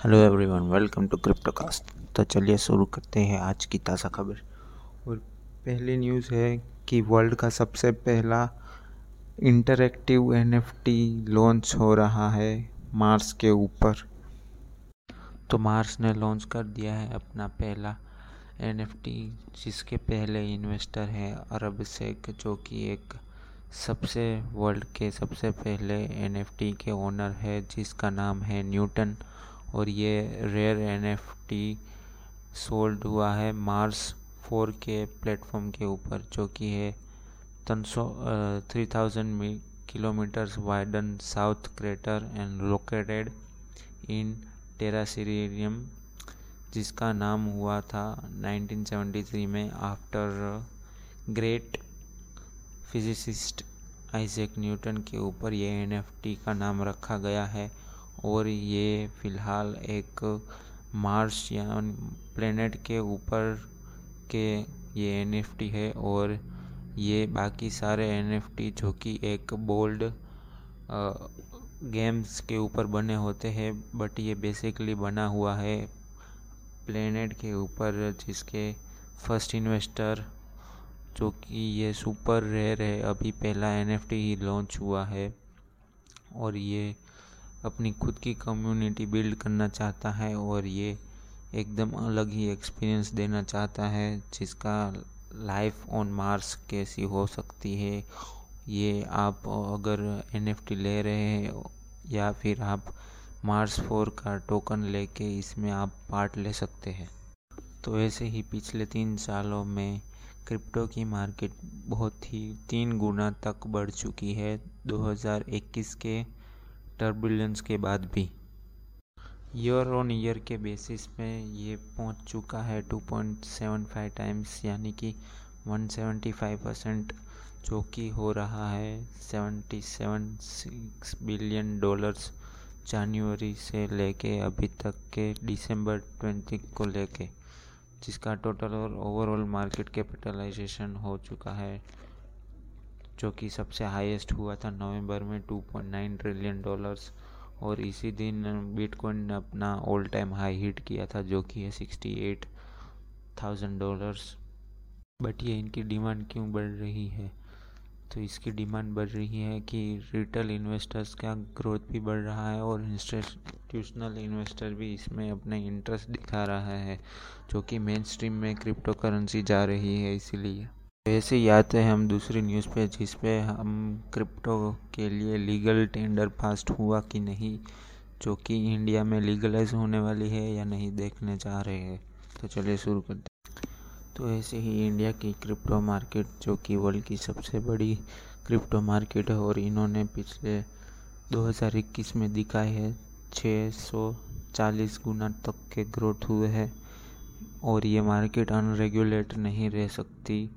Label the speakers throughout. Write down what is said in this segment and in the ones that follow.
Speaker 1: Hello everyone, welcome to Cryptocast. तो चलिए शुरू करते हैं आज की ताज़ा खबर। और पहली न्यूज़ है कि वर्ल्ड का सबसे पहला इंटरैक्टिव एनएफटी लॉन्च हो रहा है मार्स के ऊपर। तो मार्स ने लॉन्च कर दिया है अपना पहला एनएफटी, जिसके पहले इन्वेस्टर हैं अरब शेख जो कि एक सबसे, वर्ल्ड के सबसे पहले एनएफटी के ओनर है, जिसका नाम है न्यूटन। और ये rare N F T sold हुआ है मार्स फोर के प्लेटफॉर्म के ऊपर, जो कि है तन सौ three thousand kilometres widen south crater and located in टेरासीरियम जिसका नाम हुआ था 1973 में after great physicist Isaac Newton के ऊपर ये एनएफटी का नाम रखा गया है। और ये फ़िलहाल एक मार्स या प्लेनेट के ऊपर के ये एनएफटी है और ये बाकी सारे एनएफटी जो कि एक बोल्ड गेम्स के ऊपर बने होते हैं, बट ये बेसिकली बना हुआ है प्लेनेट के ऊपर जिसके फ़र्स्ट इन्वेस्टर जो कि ये सुपर रेयर है, अभी पहला एनएफटी ही लॉन्च हुआ है। और ये अपनी खुद की कम्युनिटी बिल्ड करना चाहता है और ये एकदम अलग ही एक्सपीरियंस देना चाहता है, जिसका लाइफ ऑन मार्स कैसी हो सकती है। ये आप अगर एनएफटी ले रहे हैं या फिर आप मार्स फोर का टोकन लेके इसमें आप पार्ट ले सकते हैं। तो ऐसे ही पिछले तीन सालों में क्रिप्टो की मार्केट बहुत ही तीन गुना तक बढ़ चुकी है। 2021 के टर्बुलेंस के बाद भी। ईयर ऑन ईयर के बेसिस पे ये पहुँच चुका है 2.75 टाइम्स यानी कि 175 परसेंट जो कि हो रहा है 77 बिलियन डॉलर्स जनवरी से लेके अभी तक के दिसंबर 20 को लेके, जिसका टोटल और ओवरऑल मार्केट कैपिटलाइजेशन हो चुका है जो कि सबसे हाईएस्ट हुआ था नवंबर में 2.9 ट्रिलियन डॉलर्स और इसी दिन बिटकॉइन ने अपना ऑल टाइम हाई हिट किया था, जो कि है sixty eight thousand dollars but ये इनकी डिमांड क्यों बढ़ रही है? तो इसकी डिमांड बढ़ रही है कि रिटेल इन्वेस्टर्स का ग्रोथ भी बढ़ रहा है और इंस्टीट्यूशनल इन्वेस्टर भी इसमें अपने इंटरेस्ट दिखा रहा है, जो कि मेन स्ट्रीम में क्रिप्टो करेंसी जा रही है इसीलिए। ऐसे ही आते हैं हम दूसरी न्यूज़ पे जिस पे हम क्रिप्टो के लिए लीगल टेंडर पास हुआ कि नहीं, जो कि इंडिया में लीगलाइज होने वाली है या नहीं देखने जा रहे हैं। तो चलिए शुरू करते हैं। तो ऐसे ही इंडिया की क्रिप्टो मार्केट, जो कि वर्ल्ड की सबसे बड़ी क्रिप्टो मार्केट है और इन्होंने पिछले 2021 में दिखाए है 640 गुना तक के ग्रोथ हुए हैं और ये मार्केट अनरेगुलेट नहीं रह सकती।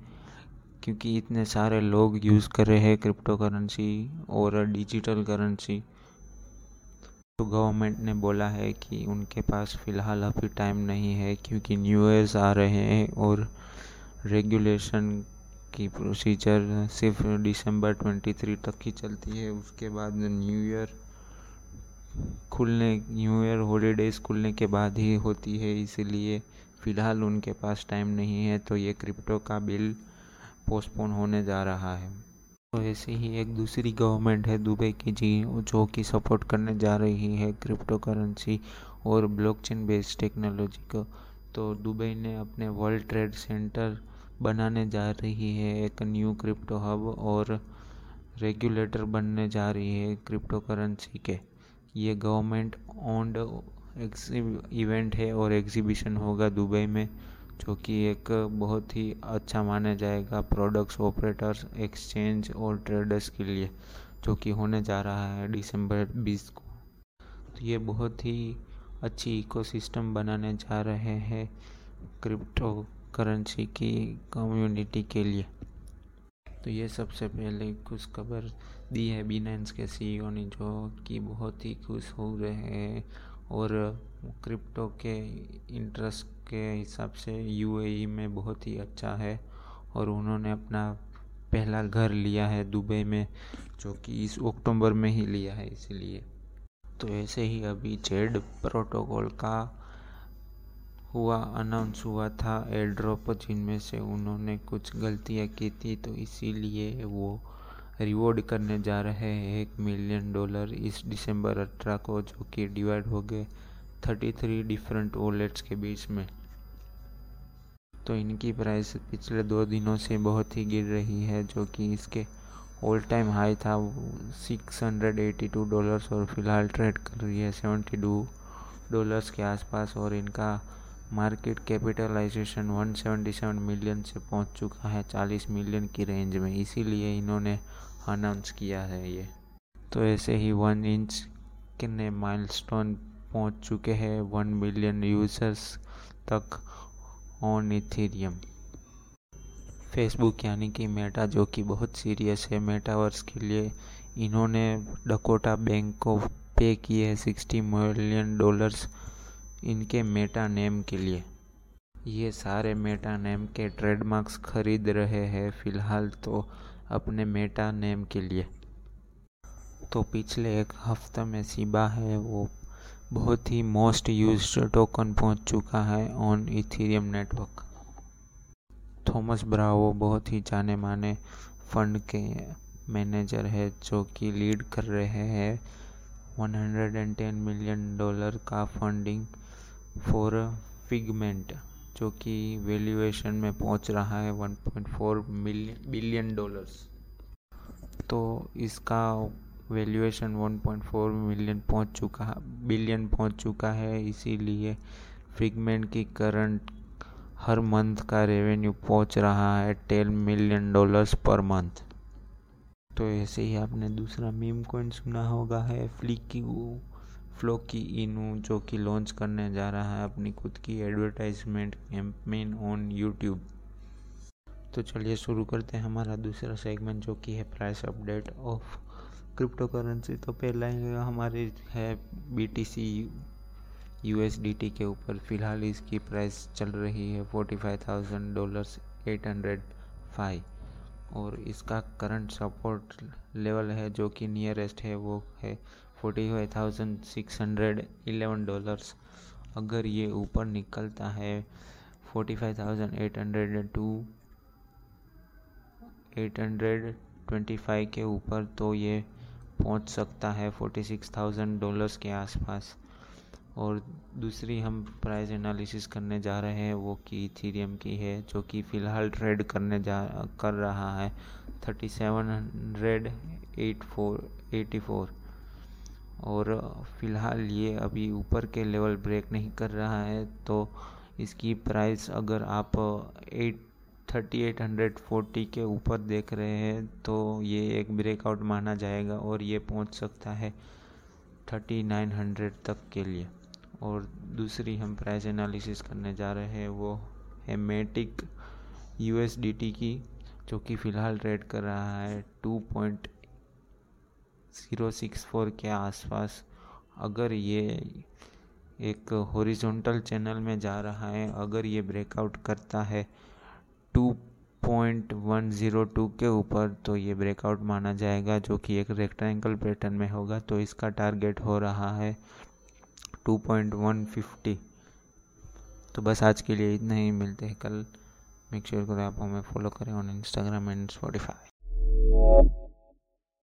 Speaker 1: क्योंकि इतने सारे लोग यूज़ कर रहे हैं क्रिप्टो करेंसी और डिजिटल करेंसी तो गवर्नमेंट ने बोला है कि उनके पास फ़िलहाल अभी टाइम नहीं है क्योंकि न्यू ईयर्स आ रहे हैं और रेगुलेशन की प्रोसीजर सिर्फ़ दिसंबर 23 तक ही चलती है। उसके बाद न्यू ईयर खुलने न्यू ईयर हॉलीडेज़ खुलने के बाद ही होती है, इसीलिए फ़िलहाल उनके पास टाइम नहीं है। तो ये क्रिप्टो का बिल पोस्टपोन होने जा रहा है। तो ऐसे ही एक दूसरी गवर्नमेंट है दुबई की जी, जो कि सपोर्ट करने जा रही है क्रिप्टो करेंसी और ब्लॉकचेन बेस्ड टेक्नोलॉजी को। तो दुबई ने अपने वर्ल्ड ट्रेड सेंटर बनाने जा रही है, एक न्यू क्रिप्टो हब और रेगुलेटर बनने जा रही है क्रिप्टो करेंसी के। ये गवर्नमेंट ओन्ड इवेंट है और एग्जीबिशन होगा दुबई में। जो कि एक बहुत ही अच्छा माना जाएगा प्रोडक्ट्स ऑपरेटर्स एक्सचेंज और ट्रेडर्स के लिए, जो कि होने जा रहा है दिसंबर 20 को। तो ये बहुत ही अच्छी इकोसिस्टम बनाने जा रहे हैं क्रिप्टो करेंसी की कम्युनिटी के लिए। तो ये सबसे पहले कुछ खबर दी है बीनेंस के सीईओ ने, जो कि बहुत ही खुश हो रहे हैं। और क्रिप्टो के इंटरेस्ट के हिसाब से यूएई में बहुत ही अच्छा है और उन्होंने अपना पहला घर लिया है दुबई में, जो कि इस अक्टूबर में ही लिया है इसलिए। तो ऐसे ही अभी जेड प्रोटोकॉल का हुआ, अनाउंस हुआ था एयर ड्रॉप जिनमें से उन्होंने कुछ गलतियाँ की थी तो इसीलिए वो रिवॉर्ड करने जा रहे हैं। एक मिलियन डॉलर इस दिसंबर अठारह को, जो कि डिवाइड हो गए थर्टी थ्री डिफरेंट वॉलेट्स के बीच में। तो इनकी प्राइस पिछले दो दिनों से बहुत ही गिर रही है, जो कि इसके ऑल टाइम हाई था। 682 डॉलर्स और फ़िलहाल ट्रेड कर रही है 72 डॉलर्स के आसपास, और इनका मार्केट कैपिटलाइजेशन 177 मिलियन से पहुँच चुका है 40 मिलियन की रेंज में। इसीलिए इन्होंने अनाउंस किया है ये। तो ऐसे ही वन इंच के माइलस्टोन पहुँच चुके हैं? वन मिलियन यूज़र्स तक ऑन इथेरियम फेसबुक यानी कि मेटा जो कि बहुत सीरियस है मेटावर्स के लिए, इन्होंने डकोटा बैंक को पे किए हैं सिक्सटी मिलियन डॉलर्स इनके मेटा नेम के लिए। ये सारे मेटा नेम के ट्रेडमार्क्स खरीद रहे हैं फ़िलहाल तो अपने मेटा नेम के लिए। तो पिछले एक हफ़्ते में सिबा है, वो बहुत ही मोस्ट यूज़ टोकन पहुँच चुका है on Ethereum network Thomas Bravo बहुत ही जाने माने फंड के मैनेजर है, जो कि लीड कर रहे हैं। 110 मिलियन डॉलर का फंडिंग फॉर फिगमेंट जो कि वैल्यूएशन में पहुँच रहा है 1.4 मिलियन बिलियन डॉलर्स तो इसका वैल्यूएशन 1.4 मिलियन पहुँच चुका बिलियन पहुँच चुका है, इसीलिए फिगमेंट की करंट हर मंथ का रेवेन्यू पहुँच रहा है ten million dollars per month तो ऐसे ही आपने दूसरा मीम कॉइन सुना होगा, है फ्लिकी फ्लो की इनू जो कि लॉन्च करने जा रहा है अपनी खुद की एडवर्टाइजमेंट कैंपेन ऑन यूट्यूब तो चलिए शुरू करते हैं हमारा दूसरा सेगमेंट जो कि है price update of cryptocurrency तो पहला ही हमारे है B T C U S D T के ऊपर। फ़िलहाल इसकी प्राइस चल रही है forty five thousand dollars eight hundred five और इसका करंट सपोर्ट लेवल है जो कि नियरेस्ट है वो है forty five thousand six hundred eleven dollars अगर ये ऊपर निकलता है forty five thousand eight hundred to eight hundred twenty five के ऊपर तो ये पहुँच सकता है फोर्टी सिक्स थाउज़ेंड डॉलर्स के आसपास। और दूसरी हम प्राइस एनालिसिस करने जा रहे हैं, वो की इथीरियम की है, जो कि फ़िलहाल ट्रेड करने जा, कर रहा है। Thirty seven hundred eight four eighty four और फ़िलहाल ये अभी ऊपर के लेवल ब्रेक नहीं कर रहा है तो इसकी प्राइस अगर आप eight, thirty eight hundred forty के ऊपर देख रहे हैं तो ये एक ब्रेकआउट माना जाएगा और ये पहुँच सकता है थर्टी नाइन हंड्रेड तक के लिए। और दूसरी हम प्राइस एनालिसिस करने जा रहे हैं, वो है मेटिक यू की, जो कि फ़िलहाल ट्रेड कर रहा है two point zero six four के आसपास अगर ये एक हॉरिजॉन्टल चैनल में जा रहा है, अगर ये ब्रेकआउट करता है two point one zero two के ऊपर तो ये ब्रेकआउट माना जाएगा जो कि एक रेक्टेंगल पैटर्न में होगा तो इसका टारगेट हो रहा है टू पॉइंट वन फिफ्टी तो बस आज के लिए इतना ही, मिलते हैं कल। मेक श्योर करें आप हमें फॉलो करें ऑन इंस्टाग्राम एंड स्पॉटिफाई